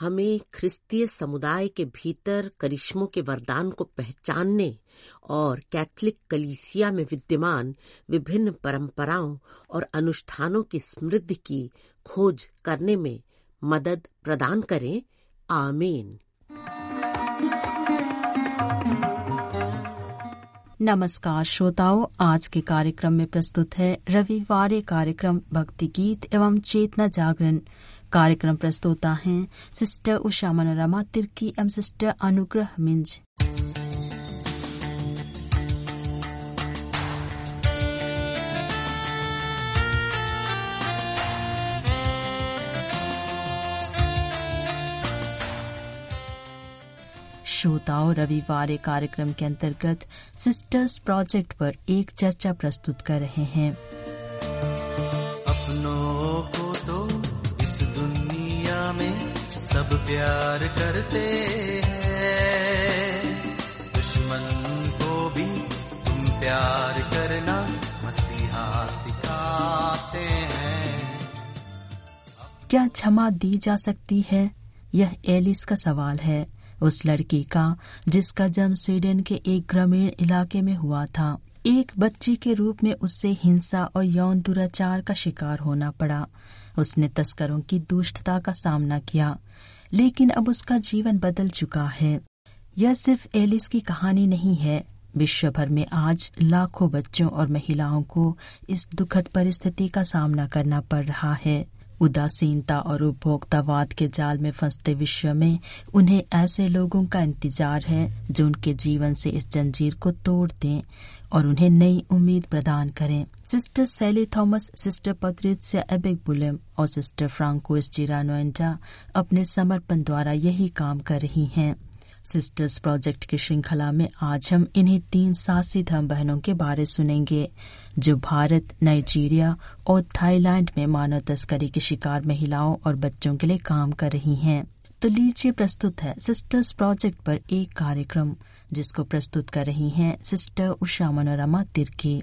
हमें ख्रिस्तीय समुदाय के भीतर करिश्मों के वरदान को पहचानने और कैथलिक कलीसिया में विद्यमान विभिन्न परंपराओं और अनुष्ठानों की समृद्धि की खोज करने में मदद प्रदान करें। आमीन। नमस्कार श्रोताओं, आज के कार्यक्रम में प्रस्तुत है रविवार कार्यक्रम, भक्ति गीत एवं चेतना जागरण। कार्यक्रम प्रस्तुता हैं सिस्टर उषा मनोरमा, तिर्की एवं सिस्टर अनुग्रह मिंज। श्रोताओं, रविवार कार्यक्रम के अंतर्गत सिस्टर्स प्रोजेक्ट पर एक चर्चा प्रस्तुत कर रहे हैं। प्यार करते हैं। दुश्मन को भी तुम प्यार करना मसीहा सिखाते हैं। क्या क्षमा दी जा सकती है? यह एलिस का सवाल है। उस लड़की का, जिसका जन्म स्वीडन के एक ग्रामीण इलाके में हुआ था। एक बच्ची के रूप में उससे हिंसा और यौन दुराचार का शिकार होना पड़ा। उसने तस्करों की दुष्टता का सामना किया। लेकिन अब उसका जीवन बदल चुका है। यह सिर्फ़ एलिस की कहानी नहीं है। विश्व भर में आज लाखों बच्चों और महिलाओं को इस दुखद परिस्थिति का सामना करना पड़ रहा है। उदासीनता और उपभोक्तावाद के जाल में फंसते विश्व में उन्हें ऐसे लोगों का इंतज़ार है जो उनके जीवन से इस जंजीर को तोड़ दें और उन्हें नई उम्मीद प्रदान करें। Sister Sally Thomas, sister Patricia Ebegbulem और सिस्टर फ्रांकोस चिरानोएंटा अपने समर्पण द्वारा यही काम कर रही हैं। सिस्टर्स प्रोजेक्ट की श्रृंखला में आज हम इन्हीं तीन सासी धर्म बहनों के बारे सुनेंगे, जो भारत, नाइजीरिया और थाईलैंड में मानव तस्करी के शिकार महिलाओं और बच्चों के लिए काम कर रही हैं। तो लीजिए प्रस्तुत है सिस्टर्स प्रोजेक्ट पर एक कार्यक्रम, जिसको प्रस्तुत कर रही हैं सिस्टर उषा मनोरमा तिर्की।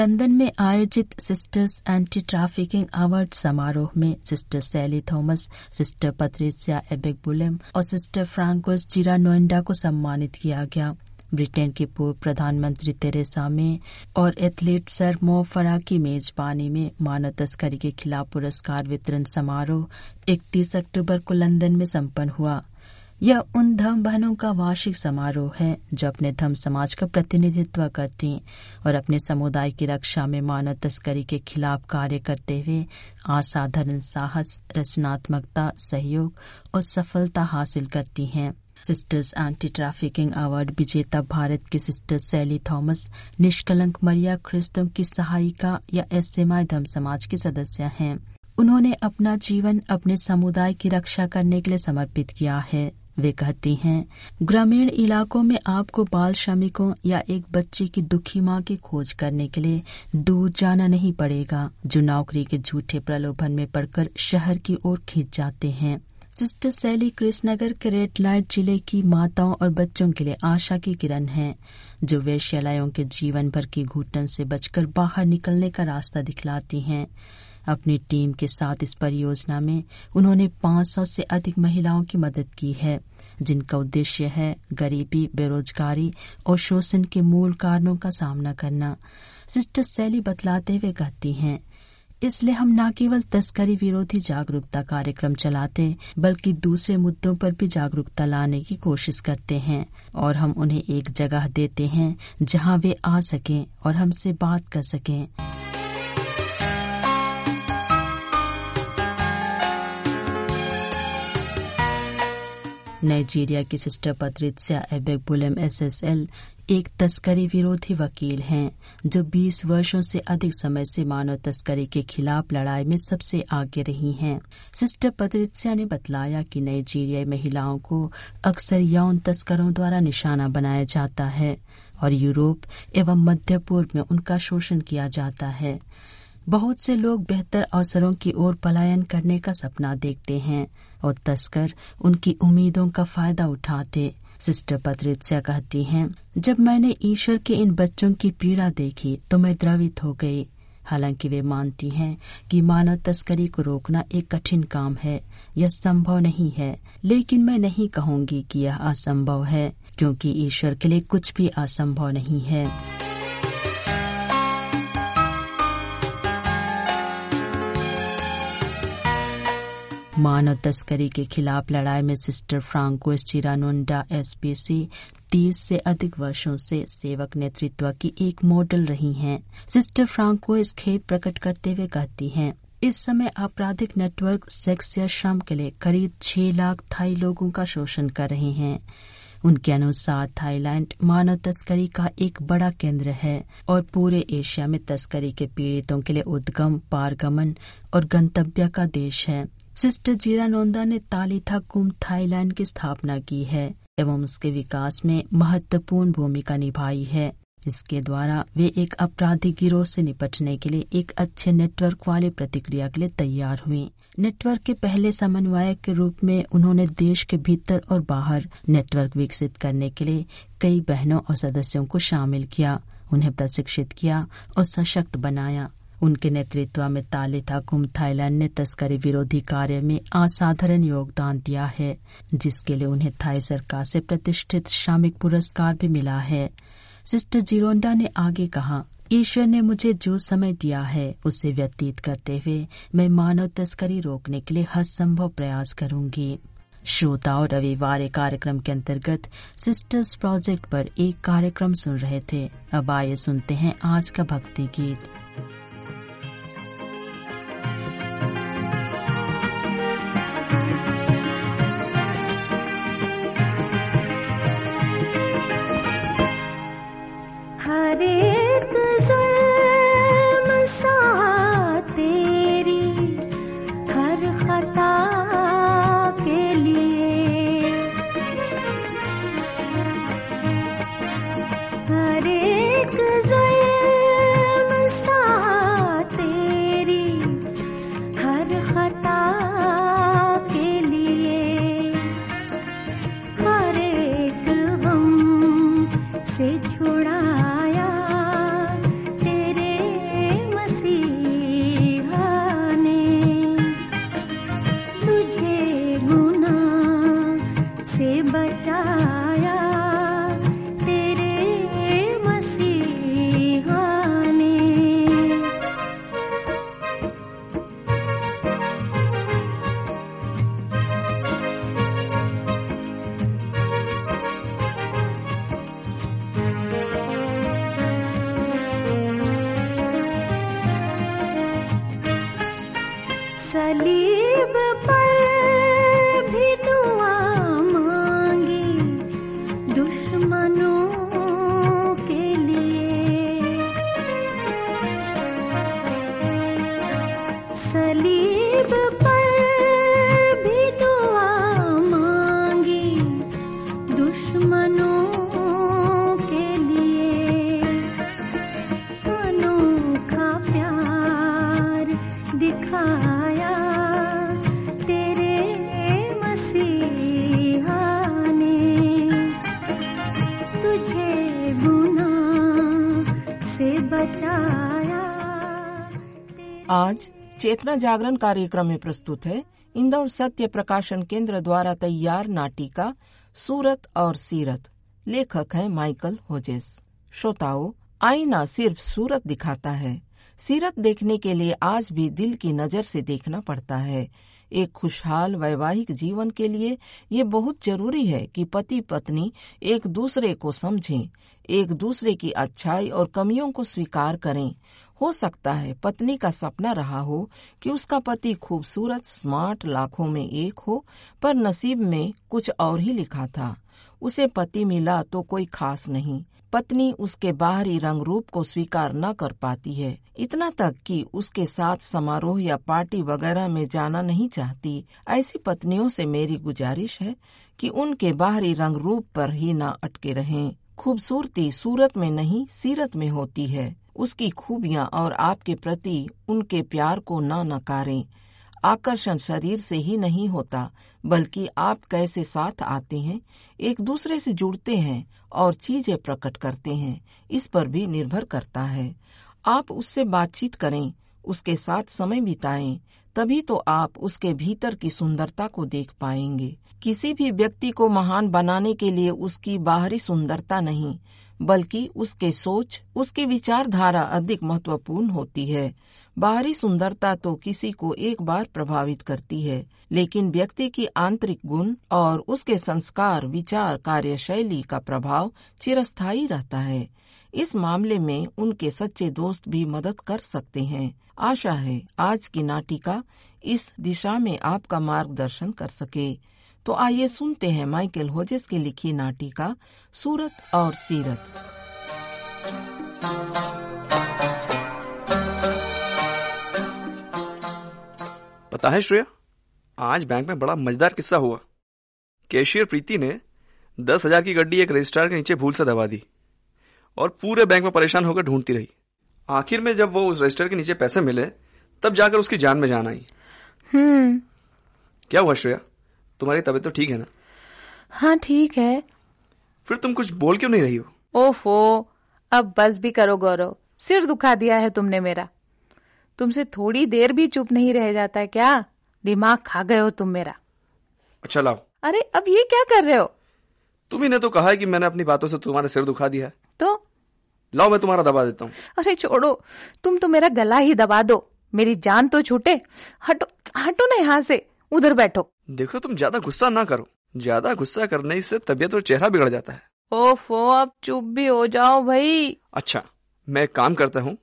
लंदन में आयोजित सिस्टर्स एंटी ट्रैफिकिंग अवार्ड समारोह में sister Sally Thomas, sister Patricia Ebegbulem और सिस्टर फ्रांकोस जीरा नोएंडा को सम्मानित किया गया। ब्रिटेन के पूर्व प्रधानमंत्री तेरेसा मे और एथलीट सर मो फरा की मेजबानी में मानव तस्करी के खिलाफ पुरस्कार वितरण समारोह 31 अक्टूबर को लंदन में संपन्न हुआ। यह उन धर्म बहनों का वार्षिक समारोह है जो अपने धर्म समाज का प्रतिनिधित्व करती और अपने समुदाय की रक्षा में मानव तस्करी के खिलाफ कार्य करते हुए असाधारण साहस, रचनात्मकता, सहयोग और सफलता हासिल करती हैं। सिस्टर्स एंटी ट्रैफिकिंग अवार्ड विजेता भारत की सिस्टर सैली थॉमस निष्कलंक मरिया ख्रिस्तों की सहायिका या एसएमआई धर्म समाज की सदस्य हैं। उन्होंने अपना जीवन अपने समुदाय की रक्षा करने के लिए समर्पित किया है। वे कहती हैं, ग्रामीण इलाकों में आपको बाल श्रमिकों या एक बच्चे की दुखी माँ की खोज करने के लिए दूर जाना नहीं पड़ेगा। जो नौकरी के झूठे प्रलोभन में पड़कर शहर की ओर खींच जाते हैं। सिस्टर सैली कृष्णनगर के रेड लाइट ज़िले की माताओं और बच्चों के लिए आशा की किरण है। जो वेश्यालयों के जीवन भर की घुटन से बचकर बाहर निकलने का रास्ता दिखलाती हैं। अपनी टीम के साथ इस परियोजना में उन्होंने 500 से अधिक महिलाओं की मदद की है, जिनका उद्देश्य है गरीबी, बेरोजगारी और शोषण के मूल कारणों का सामना करना। सिस्टर सैली बतलाते हुए कहती हैं, इसलिए हम न केवल तस्करी विरोधी जागरूकता कार्यक्रम चलाते, बल्कि दूसरे मुद्दों पर भी जागरूकता लाने की कोशिश करते हैं और हम उन्हें एक जगह देते हैं जहाँ वे आ सकें और हमसे बात कर सकें। नाइजीरिया की सिस्टर पत्रित्सिया एबेगबुलम एसएसएल एक तस्करी विरोधी वकील हैं, जो 20 वर्षों से अधिक समय से मानव तस्करी के खिलाफ लड़ाई में सबसे आगे रही हैं। सिस्टर पत्रित्सिया ने बतलाया कि नाइजीरियाई महिलाओं को अक्सर यौन तस्करों द्वारा निशाना बनाया जाता है और यूरोप एवं मध्य पूर्व में उनका शोषण किया जाता है बहुत से लोग बेहतर अवसरों की ओर पलायन करने का सपना देखते हैं और तस्कर उनकी उम्मीदों का फ़ायदा उठाते। सिस्टर पत्रित्सिया कहती हैं, जब मैंने ईश्वर के इन बच्चों की पीड़ा देखी तो मैं द्रवित हो गई। हालाँकि वे मानती हैं कि मानव तस्करी को रोकना एक कठिन काम है, यह संभव नहीं है, लेकिन मैं नहीं कहूँगी कि यह असंभव है, क्योंकि ईश्वर के लिए कुछ भी असंभव नहीं है। मानव तस्करी के खिलाफ लड़ाई में सिस्टर फ्रांकोस चिरानोंडा एसपीसी, तीस से अधिक वर्षों से सेवक नेतृत्व की एक मॉडल रही हैं। सिस्टर फ्रांको इस खेद प्रकट करते हुए कहती हैं, इस समय आपराधिक नेटवर्क सेक्स या श्रम के लिए करीब छह लाख थाई लोगों का शोषण कर रहे हैं उनके अनुसार थाईलैंड मानव तस्करी का एक बड़ा केंद्र है और पूरे एशिया में तस्करी के पीड़ितों के लिए उद्गम, पारगमन और गंतव्य का देश है सिस्टर जीरानोंदा ने तालिथा कुम थाईलैंड की स्थापना की है एवं उसके विकास में महत्वपूर्ण भूमिका निभाई है। इसके द्वारा वे एक आपराधिक गिरोह से निपटने के लिए एक अच्छे नेटवर्क वाले प्रतिक्रिया के लिए तैयार हुई। नेटवर्क के पहले समन्वयक के रूप में उन्होंने देश के भीतर और बाहर नेटवर्क विकसित करने के लिए कई बहनों और सदस्यों को शामिल किया, उन्हें प्रशिक्षित किया और सशक्त बनाया। उनके नेतृत्व में तालिथा कुम थाईलैंड ने तस्करी विरोधी कार्य में असाधारण योगदान दिया है, जिसके लिए उन्हें थाई सरकार से प्रतिष्ठित श्रमिक पुरस्कार भी मिला है। सिस्टर जीरोंडा ने आगे कहा, ईश्वर ने मुझे जो समय दिया है, उसे व्यतीत करते हुए मैं मानव तस्करी रोकने के लिए हर संभव प्रयास करूँगी। श्रोताओं रविवार कार्यक्रम के अंतर्गत सिस्टर्स प्रोजेक्ट पर एक कार्यक्रम सुन रहे थे। अब आइए सुनते हैं आज का भक्ति गीत। आज चेतना जागरण कार्यक्रम में प्रस्तुत है। इंदौर सत्य प्रकाशन केंद्र द्वारा तैयार नाटिका सूरत और सीरत। लेखक है माइकल होजेस। श्रोताओ आईना सिर्फ़ सूरत दिखाता है। सीरत देखने के लिए आज भी दिल की नज़र से देखना पड़ता है। एक खुशहाल वैवाहिक जीवन के लिए ये बहुत ज़रूरी है कि पति पत्नी एक दूसरे को समझें, एक दूसरे की अच्छाई और कमियों को स्वीकार करें। हो सकता है पत्नी का सपना रहा हो कि उसका पति खूबसूरत स्मार्ट लाखों में एक हो, पर नसीब में कुछ और ही लिखा था। उसे पति मिला तो कोई खास नहीं। पत्नी उसके बाहरी रंग रूप को स्वीकार न कर पाती है। इतना तक कि उसके साथ समारोह या पार्टी वगैरह में जाना नहीं चाहती। ऐसी पत्नियों से मेरी गुजारिश है कि उनके बाहरी रंग रूप पर ही न अटके रहें। खूबसूरती सूरत में नहीं, सीरत में होती है। उसकी खूबियाँ और आपके प्रति उनके प्यार को न नकारें। आकर्षण शरीर से ही नहीं होता, बल्कि आप कैसे साथ आते हैं, एक दूसरे से जुड़ते हैं और चीज़ें प्रकट करते हैं, इस पर भी निर्भर करता है। आप उससे बातचीत करें, उसके साथ समय बिताएँ, तभी तो आप उसके भीतर की सुंदरता को देख पाएँगे। किसी भी व्यक्ति को महान बनाने के लिए उसकी बाहरी सुंदरता नहीं बल्कि उसके सोच, उसकी विचारधारा अधिक महत्वपूर्ण होती है। बाहरी सुंदरता तो किसी को एक बार प्रभावित करती है, लेकिन व्यक्ति की आंतरिक गुण और उसके संस्कार, विचार, कार्यशैली का प्रभाव चिरस्थायी रहता है। इस मामले में उनके सच्चे दोस्त भी मदद कर सकते हैं। आशा है, आज की नाटिका इस दिशा में आपका मार्गदर्शन कर सके। तो आइए सुनते हैं माइकल होजेस की लिखी नाटिका सूरत और सीरत। पता है श्रेया आज बैंक में बड़ा मज़ेदार किस्सा हुआ। कैशियर प्रीति ने दस हज़ार की गड्डी एक रजिस्ट्रार के नीचे भूल से दबा दी और पूरे बैंक में परेशान होकर ढूंढती रही। आखिर में जब वो उस रजिस्टर के नीचे पैसे मिले तब जाकर उसकी जान में जान आई। हम्म। क्या हुआ श्रेया? तुम्हारी तबीयत तो ठीक है ना? हाँ ठीक है। फिर तुम कुछ बोल क्यों नहीं रही हो? ओफो अब बस भी करो गौरव। सिर दुखा दिया है तुमने मेरा। तुमसे थोड़ी देर भी चुप नहीं रह जाता है क्या? दिमाग खा गए हो तुम मेरा। अच्छा लाओ। अरे अब ये क्या कर रहे हो? तुम्ही ने तो कहा है कि मैंने अपनी बातों से तुम्हारा सिर दुखा दिया है। तो? लाओ मैं तुम्हारा दबा देता हूँ। अरे छोड़ो। तुम तो मेरा गला ही दबा दो। मेरी जान तो छूटे। हटो हटो ना यहाँ से। उधर बैठो। देखो तुम ज़्यादा गुस्सा ना करो। ज़्यादा गुस्सा करने से तबीयत और चेहरा बिगड़ जाता है। ओफो अब चुप भी हो जाओ भाई। अच्छा मैं एक काम करता हूँ।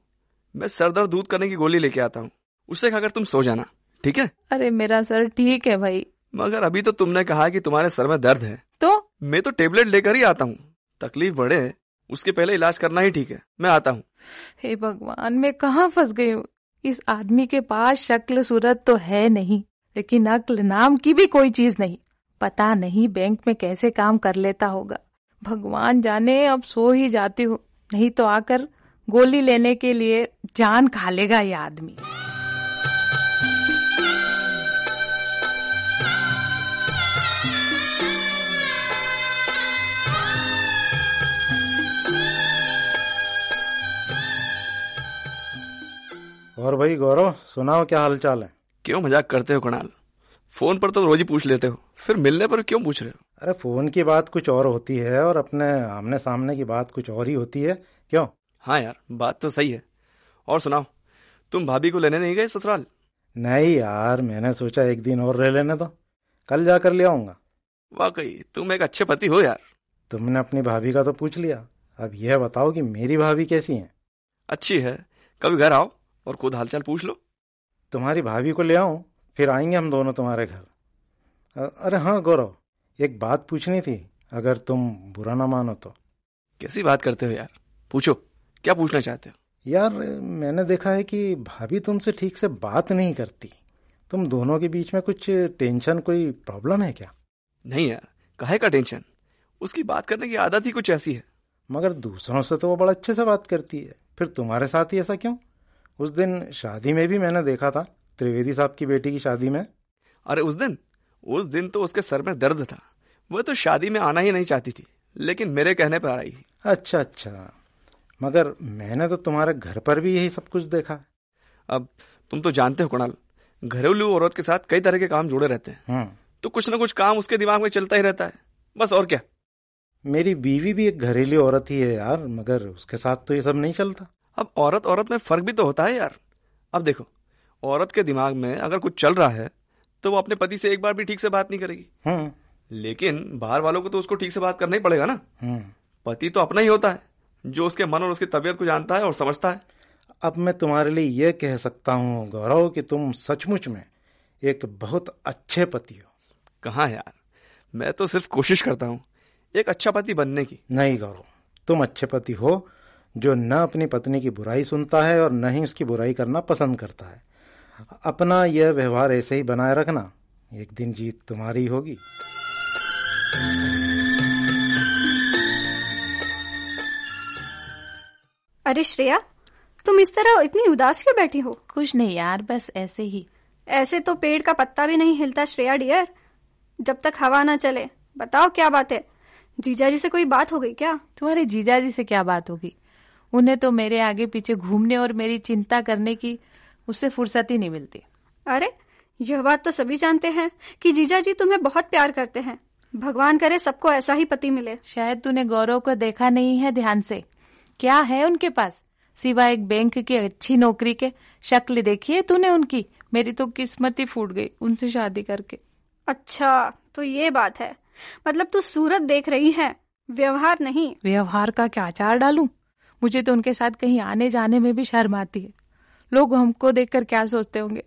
मैं सर दर्द दूध करने की गोली लेके आता हूँ। उसे खाकर तुम सो जाना ठीक है? अरे मेरा सर ठीक है भाई। मगर अभी तो तुमने कहा कि तुम्हारे सर में दर्द है। तो? मैं तो टेबलेट लेकर ही आता हूँ। तकलीफ़ बढ़े उसके पहले इलाज करना ही ठीक है। मैं आता हूँ। हे भगवान मैं कहाँ फंस गई हूँ? इस आदमी के पास शक्ल सूरत तो है नहीं। लेकिन अक्ल नाम की भी कोई चीज़ नहीं। पता नहीं बैंक में कैसे काम कर लेता होगा। भगवान जाने, अब सो ही जाती हूँ। नहीं तो आकर गोली लेने के लिए जान खा लेगा ये आदमी। और भाई गौरव, सुनाओ क्या हालचाल है? क्यों मज़ाक करते हो कुणाल फ़ोन पर तो रोज ही पूछ लेते हो। फिर मिलने पर क्यों पूछ रहे हो? अरे फ़ोन की बात कुछ और होती है और अपने आमने सामने की बात कुछ और ही होती है। क्यों? हाँ यार बात तो सही है। और सुनाओ तुम भाभी को लेने नहीं गए ससुराल? नहीं यार मैंने सोचा एक दिन और रह लेने दो। कल जाकर ले आऊँगा। वाकई तुम एक अच्छे पति हो यार। तुमने अपनी भाभी का तो पूछ लिया। अब यह बताओ कि मेरी भाभी कैसी है? अच्छी है। कभी घर आओ और खुद हालचाल पूछ लो। तुम्हारी भाभी को ले आऊँ फिर आएँगे हम दोनों तुम्हारे घर। अरे हाँ गौरव एक बात पूछनी थी अगर तुम बुरा ना मानो तो। कैसी बात करते हो यार? पूछो क्या पूछना चाहते हो? यार मैंने देखा है कि भाभी तुमसे ठीक से बात नहीं करती। तुम दोनों के बीच में कुछ टेंशन कोई प्रॉब्लम है क्या? नहीं यार काहे का टेंशन? उसकी बात करने की आदत ही कुछ ऐसी है। मगर दूसरों से तो वो बड़ा अच्छे से बात करती है। फिर तुम्हारे साथ ही ऐसा क्यों? उस दिन शादी में भी मैंने देखा था त्रिवेदी साहब की बेटी की शादी में। अरे उस दिन उस दिन तो उसके सर में दर्द था। वह तो शादी में आना ही नहीं चाहती थी लेकिन मेरे कहने पर आई अच्छा अच्छा। मगर मैंने तो तुम्हारे घर पर भी यही सब कुछ देखा। है अब तुम तो जानते हो कुणाल घरेलू औरत के साथ कई तरह के काम जुड़े रहते हैं। हम्म तो कुछ ना कुछ काम उसके दिमाग में चलता ही रहता है। बस और क्या? मेरी बीवी भी एक घरेलू औरत ही है यार मगर उसके साथ तो ये सब नहीं चलता। अब औरत औरत में फ़र्क भी तो होता है यार। अब देखो औरत के दिमाग में अगर कुछ चल रहा है तो वो अपने पति से एक बार भी ठीक से बात नहीं करेगी। हम्म। लेकिन बाहर वालों को तो उसको ठीक से बात करना ही पड़ेगा ना। हम्म। पति तो अपना ही होता है जो उसके मन और उसकी तबीयत को जानता है और समझता है। अब मैं तुम्हारे लिए यह कह सकता हूँ गौरव कि तुम सचमुच में एक बहुत अच्छे पति हो। कहाँ यार? मैं तो सिर्फ़ कोशिश करता हूँ एक अच्छा पति बनने की। नहीं गौरव तुम अच्छे पति हो जो न अपनी पत्नी की बुराई सुनता है और न ही उसकी बुराई करना पसंद करता है। अपना यह व्यवहार ऐसे ही बनाए रखना एक दिन जीत तुम्हारी होगी। अरे श्रेया तुम इस तरह इतनी उदास क्यों बैठी हो? कुछ नहीं यार बस ऐसे ही। ऐसे तो पेड़ का पत्ता भी नहीं हिलता श्रेया डियर। जब तक हवा ना चले बताओ क्या बात है? जीजा जी से कोई बात हो गई क्या? तुम्हारे जीजा जी से क्या बात होगी? उन्हें तो मेरे आगे पीछे घूमने और मेरी चिंता करने की उससे फुर्सत ही नहीं मिलती। अरे यह बात तो सभी जानते हैं कि जीजा जी तुम्हें बहुत प्यार करते हैं। भगवान करे सबको ऐसा ही पति मिले। शायद तूने गौरव को देखा नहीं है ध्यान से। क्या है उनके पास? सिवा एक बैंक की अच्छी नौकरी के शक्ल देखी है तूने उनकी? मेरी तो किस्मत ही फूट गई उनसे शादी करके। अच्छा तो ये बात है। मतलब तू सूरत देख रही है। व्यवहार नहीं। व्यवहार का क्या आचार डालूं? मुझे तो उनके साथ कहीं आने जाने में भी शर्म आती है। लोग हमको देखकर क्या सोचते होंगे?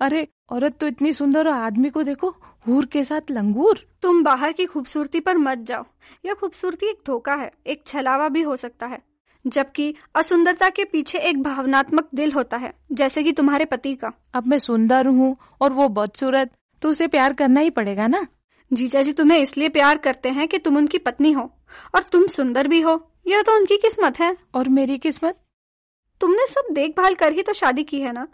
अरे औरत तो इतनी सुंदर और आदमी को देखो हूर के साथ लंगूर। तुम बाहर की खूबसूरती पर मत जाओ। यह खूबसूरती एक धोखा है एक छलावा भी हो सकता है। जबकि असुंदरता के पीछे एक भावनात्मक दिल होता है जैसे कि तुम्हारे पति का। अब मैं सुंदर हूँ और वो बदसूरत तो उसे प्यार करना ही पड़ेगा ना? जीजा जी तुम्हें इसलिए प्यार करते हैं कि तुम उनकी पत्नी हो। और तुम सुंदर भी हो। यह तो उनकी किस्मत है। और मेरी किस्मत? तुमने सब देखभाल कर ही तो शादी की है ना?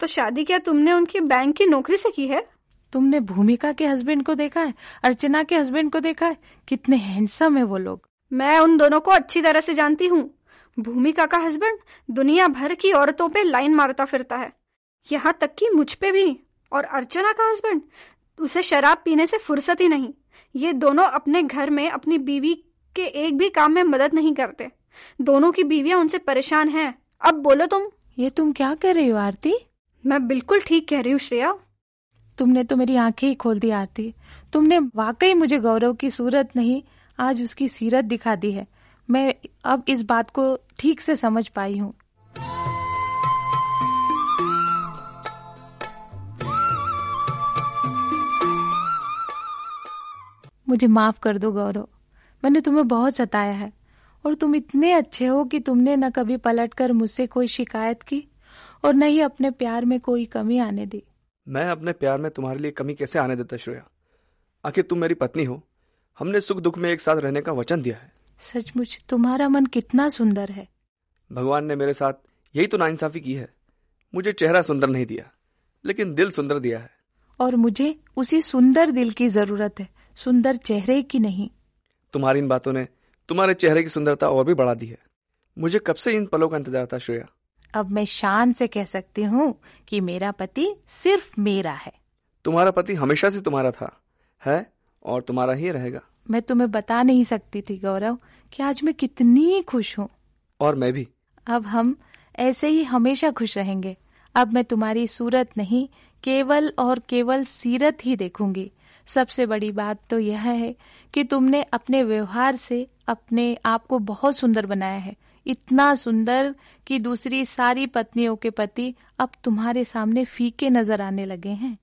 तो शादी क्या तुमने उनकी बैंक की नौकरी से की है? तुमने भूमिका के हस्बैंड को देखा है? अर्चना के हस्बैंड को देखा है? कितने हैंडसम है वो लोग। मैं उन दोनों को अच्छी तरह से जानती हूँ। भूमिका का हस्बैंड दुनिया भर की औरतों पे लाइन मारता फिरता है। यहाँ तक कि मुझ पे भी। और अर्चना का हस्बैंड उसे शराब पीने से फुर्सत ही नहीं। ये दोनों अपने घर में अपनी बीवी के एक भी काम में मदद नहीं करते। दोनों की बीवियाँ उनसे परेशान हैं। अब बोलो तुम। ये तुम क्या कह रही हो आरती? मैं बिल्कुल ठीक कह रही हूँ श्रेया। तुमने तो मेरी आँखें ही खोल दी आरती। तुमने वाकई मुझे गौरव की सूरत नहीं आज उसकी सीरत दिखा दी है। मैं अब इस बात को ठीक से समझ पाई हूँ। मुझे माफ़ कर दो गौरव। मैंने तुम्हें बहुत सताया है और तुम इतने अच्छे हो कि तुमने न कभी पलटकर मुझसे कोई शिकायत की और न ही अपने प्यार में कोई कमी आने दी। मैं अपने प्यार में तुम्हारे लिए कमी कैसे आने देता श्रेया? आखिर तुम मेरी पत्नी हो। हमने सुख दुख में एक साथ रहने का वचन दिया है। सचमुच तुम्हारा मन कितना सुंदर है। भगवान ने मेरे साथ यही तो नाइंसाफी की है। मुझे चेहरा सुंदर नहीं दिया लेकिन दिल सुंदर दिया है। और मुझे उसी सुंदर दिल की ज़रूरत है। सुंदर चेहरे की नहीं। तुम्हारी इन बातों ने तुम्हारे चेहरे की सुंदरता और भी बढ़ा दी है। मुझे कब से इन पलों का इंतज़ार था श्रेया? अब मैं शान से कह सकती हूँ कि मेरा पति सिर्फ़ मेरा है। तुम्हारा पति हमेशा से तुम्हारा था है? और तुम्हारा ही रहेगा। मैं तुम्हें बता नहीं सकती थी गौरव कि आज मैं कितनी खुश हूँ। और मैं भी। अब हम ऐसे ही हमेशा खुश रहेंगे। अब मैं तुम्हारी सूरत नहीं केवल और केवल सीरत ही देखूँगी। सबसे बड़ी बात तो यह है कि तुमने अपने व्यवहार से अपने आप को बहुत सुंदर बनाया है। इतना सुंदर कि दूसरी सारी पत्नियों के पति अब तुम्हारे सामने फीके नज़र आने लगे हैं।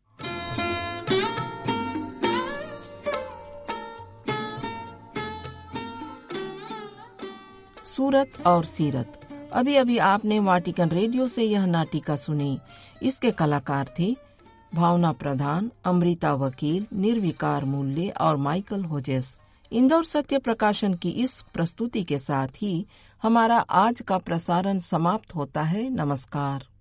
सूरत और सीरत। अभी अभी आपने वाटिकन रेडियो से यह नाटिका सुनी। इसके कलाकार थे भावना प्रधान, अमृता वकील, निर्विकार मूल्य और माइकल होजेस। इंदौर सत्य प्रकाशन की इस प्रस्तुति के साथ ही हमारा आज का प्रसारण समाप्त होता है। नमस्कार।